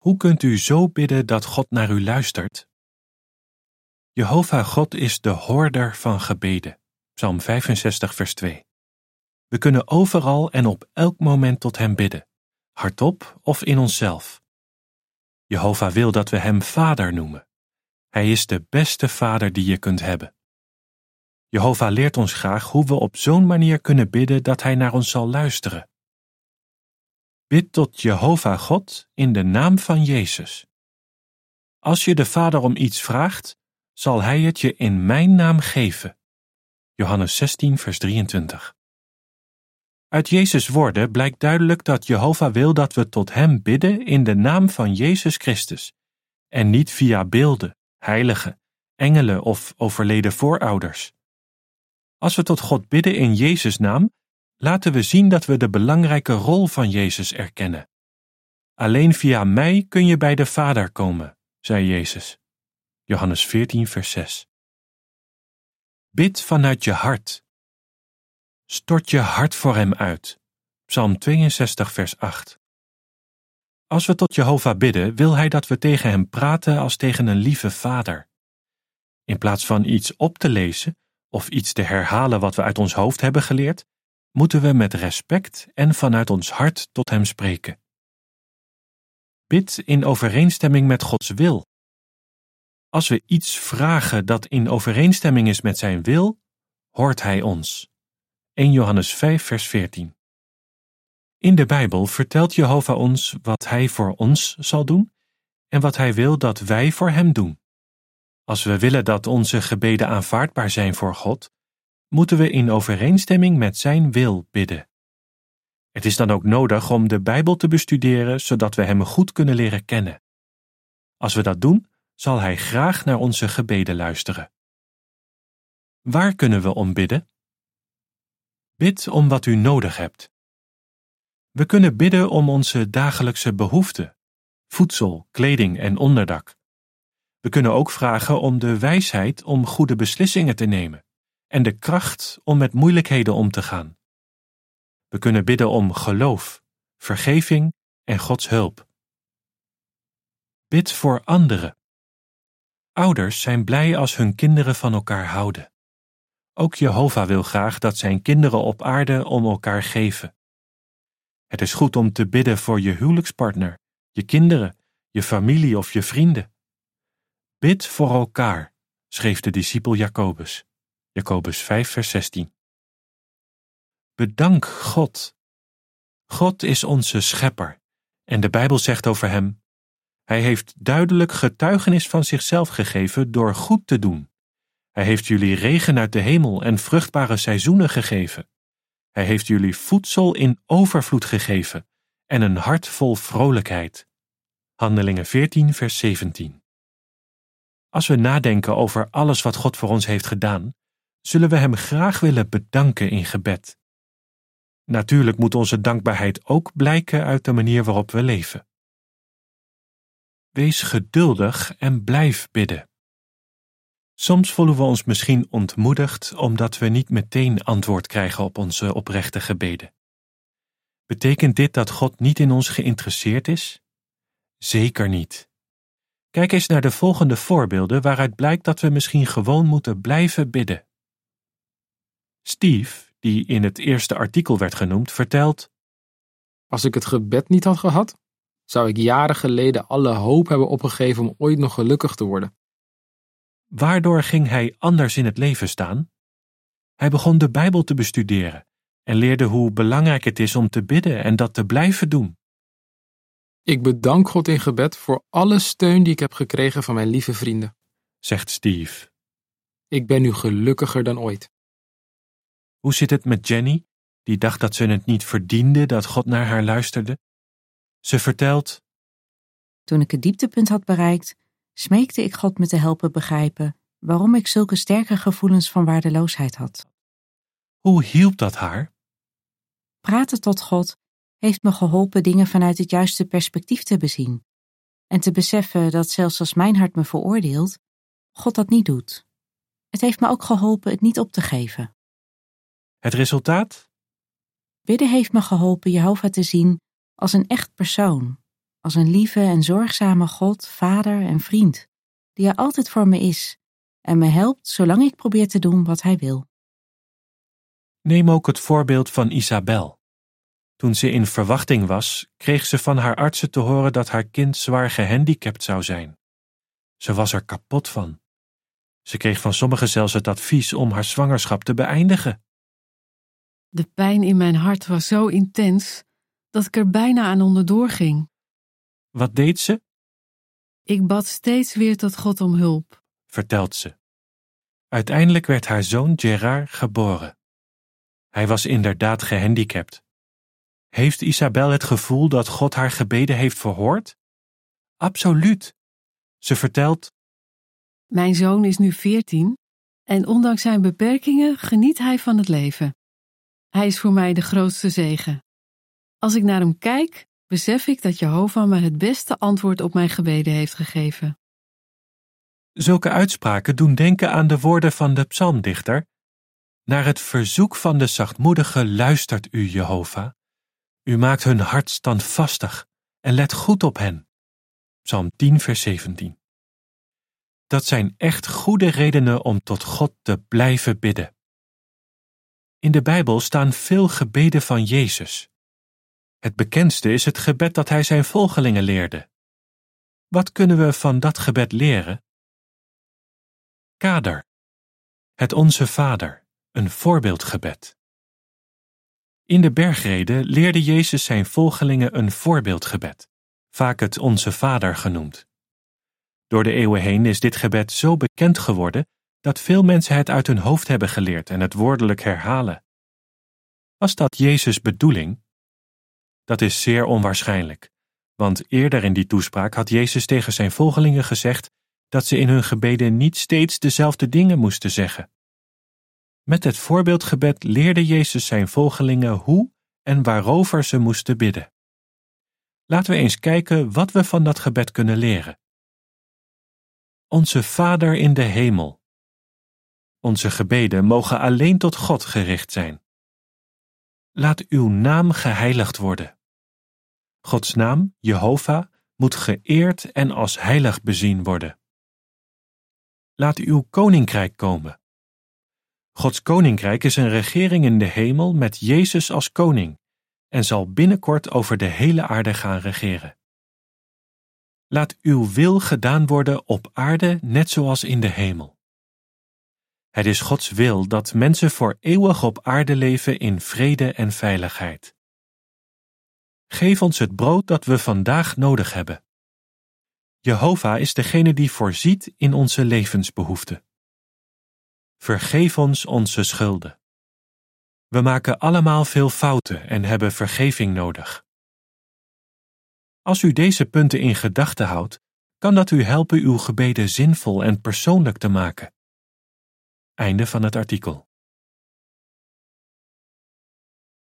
Hoe kunt u zo bidden dat God naar u luistert? Jehovah God is de hoorder van gebeden. Psalm 65, vers 2. We kunnen overal en op elk moment tot Hem bidden, hardop of in onszelf. Jehovah wil dat we Hem Vader noemen. Hij is de beste Vader die je kunt hebben. Jehovah leert ons graag hoe we op zo'n manier kunnen bidden dat Hij naar ons zal luisteren. Bid tot Jehovah God in de naam van Jezus. Als je de Vader om iets vraagt, zal Hij het je in mijn naam geven. Johannes 16, vers 23. Uit Jezus' woorden blijkt duidelijk dat Jehovah wil dat we tot Hem bidden in de naam van Jezus Christus, en niet via beelden, heiligen, engelen of overleden voorouders. Als we tot God bidden in Jezus' naam, laten we zien dat we de belangrijke rol van Jezus erkennen. Alleen via mij kun je bij de Vader komen, zei Jezus. Johannes 14, vers 6. Bid vanuit je hart. Stort je hart voor Hem uit. Psalm 62, vers 8. Als we tot Jehovah bidden, wil Hij dat we tegen Hem praten als tegen een lieve Vader. In plaats van iets op te lezen of iets te herhalen wat we uit ons hoofd hebben geleerd, moeten we met respect en vanuit ons hart tot Hem spreken. Bid in overeenstemming met Gods wil. Als we iets vragen dat in overeenstemming is met Zijn wil, hoort Hij ons. 1 Johannes 5, vers 14. In de Bijbel vertelt Jehovah ons wat Hij voor ons zal doen en wat Hij wil dat wij voor Hem doen. Als we willen dat onze gebeden aanvaardbaar zijn voor God, moeten we in overeenstemming met Zijn wil bidden. Het is dan ook nodig om de Bijbel te bestuderen zodat we Hem goed kunnen leren kennen. Als we dat doen, zal Hij graag naar onze gebeden luisteren. Waar kunnen we om bidden? Bid om wat u nodig hebt. We kunnen bidden om onze dagelijkse behoeften, voedsel, kleding en onderdak. We kunnen ook vragen om de wijsheid om goede beslissingen te nemen en de kracht om met moeilijkheden om te gaan. We kunnen bidden om geloof, vergeving en Gods hulp. Bid voor anderen. Ouders zijn blij als hun kinderen van elkaar houden. Ook Jehovah wil graag dat zijn kinderen op aarde om elkaar geven. Het is goed om te bidden voor je huwelijkspartner, je kinderen, je familie of je vrienden. Bid voor elkaar, schreef de discipel Jacobus. Jacobus 5, vers 16. Bedank God. God is onze schepper en de Bijbel zegt over hem: Hij heeft duidelijk getuigenis van zichzelf gegeven door goed te doen. Hij heeft jullie regen uit de hemel en vruchtbare seizoenen gegeven. Hij heeft jullie voedsel in overvloed gegeven en een hart vol vrolijkheid. Handelingen 14, vers 17. Als we nadenken over alles wat God voor ons heeft gedaan, zullen we Hem graag willen bedanken in gebed. Natuurlijk moet onze dankbaarheid ook blijken uit de manier waarop we leven. Wees geduldig en blijf bidden. Soms voelen we ons misschien ontmoedigd omdat we niet meteen antwoord krijgen op onze oprechte gebeden. Betekent dit dat God niet in ons geïnteresseerd is? Zeker niet. Kijk eens naar de volgende voorbeelden waaruit blijkt dat we misschien gewoon moeten blijven bidden. Steve, die in het eerste artikel werd genoemd, vertelt: Als ik het gebed niet had gehad, zou ik jaren geleden alle hoop hebben opgegeven om ooit nog gelukkig te worden. Waardoor ging hij anders in het leven staan? Hij begon de Bijbel te bestuderen en leerde hoe belangrijk het is om te bidden en dat te blijven doen. Ik bedank God in gebed voor alle steun die ik heb gekregen van mijn lieve vrienden, zegt Steve. Ik ben nu gelukkiger dan ooit. Hoe zit het met Jenny, die dacht dat ze het niet verdiende dat God naar haar luisterde? Ze vertelt: Toen ik het dieptepunt had bereikt, smeekte ik God me te helpen begrijpen waarom ik zulke sterke gevoelens van waardeloosheid had. Hoe hielp dat haar? Praten tot God heeft me geholpen dingen vanuit het juiste perspectief te bezien en te beseffen dat zelfs als mijn hart me veroordeelt, God dat niet doet. Het heeft me ook geholpen het niet op te geven. Het resultaat? Bidden heeft me geholpen Jehovah te zien als een echt persoon, als een lieve en zorgzame God, vader en vriend, die er altijd voor me is en me helpt zolang ik probeer te doen wat hij wil. Neem ook het voorbeeld van Isabel. Toen ze in verwachting was, kreeg ze van haar artsen te horen dat haar kind zwaar gehandicapt zou zijn. Ze was er kapot van. Ze kreeg van sommigen zelfs het advies om haar zwangerschap te beëindigen. De pijn in mijn hart was zo intens dat ik er bijna aan onderdoor ging. Wat deed ze? Ik bad steeds weer tot God om hulp. vertelt ze. Uiteindelijk werd haar zoon Gerard geboren. Hij was inderdaad gehandicapt. Heeft Isabel het gevoel dat God haar gebeden heeft verhoord? Absoluut. Ze vertelt: Mijn zoon is nu veertien en ondanks zijn beperkingen geniet hij van het leven. Hij is voor mij de grootste zegen. Als ik naar hem kijk, besef ik dat Jehovah me het beste antwoord op mijn gebeden heeft gegeven. Zulke uitspraken doen denken aan de woorden van de psalmdichter: Naar het verzoek van de zachtmoedige luistert u, Jehovah. U maakt hun hart standvastig en let goed op hen. Psalm 10, vers 17. Dat zijn echt goede redenen om tot God te blijven bidden. In de Bijbel staan veel gebeden van Jezus. Het bekendste is het gebed dat hij zijn volgelingen leerde. Wat kunnen we van dat gebed leren? Kader. Het Onze Vader, een voorbeeldgebed. In de bergreden leerde Jezus zijn volgelingen een voorbeeldgebed, vaak het Onze Vader genoemd. Door de eeuwen heen is dit gebed zo bekend geworden dat veel mensen het uit hun hoofd hebben geleerd en het woordelijk herhalen. Was dat Jezus' bedoeling? Dat is zeer onwaarschijnlijk, want eerder in die toespraak had Jezus tegen zijn volgelingen gezegd dat ze in hun gebeden niet steeds dezelfde dingen moesten zeggen. Met het voorbeeldgebed leerde Jezus zijn volgelingen hoe en waarover ze moesten bidden. Laten we eens kijken wat we van dat gebed kunnen leren. Onze Vader in de hemel. Onze gebeden mogen alleen tot God gericht zijn. Laat uw naam geheiligd worden. Gods naam, Jehovah, moet geëerd en als heilig bezien worden. Laat uw koninkrijk komen. Gods koninkrijk is een regering in de hemel met Jezus als koning en zal binnenkort over de hele aarde gaan regeren. Laat uw wil gedaan worden op aarde net zoals in de hemel. Het is Gods wil dat mensen voor eeuwig op aarde leven in vrede en veiligheid. Geef ons het brood dat we vandaag nodig hebben. Jehovah is degene die voorziet in onze levensbehoeften. Vergeef ons onze schulden. We maken allemaal veel fouten en hebben vergeving nodig. Als u deze punten in gedachten houdt, kan dat u helpen uw gebeden zinvol en persoonlijk te maken. Einde van het artikel.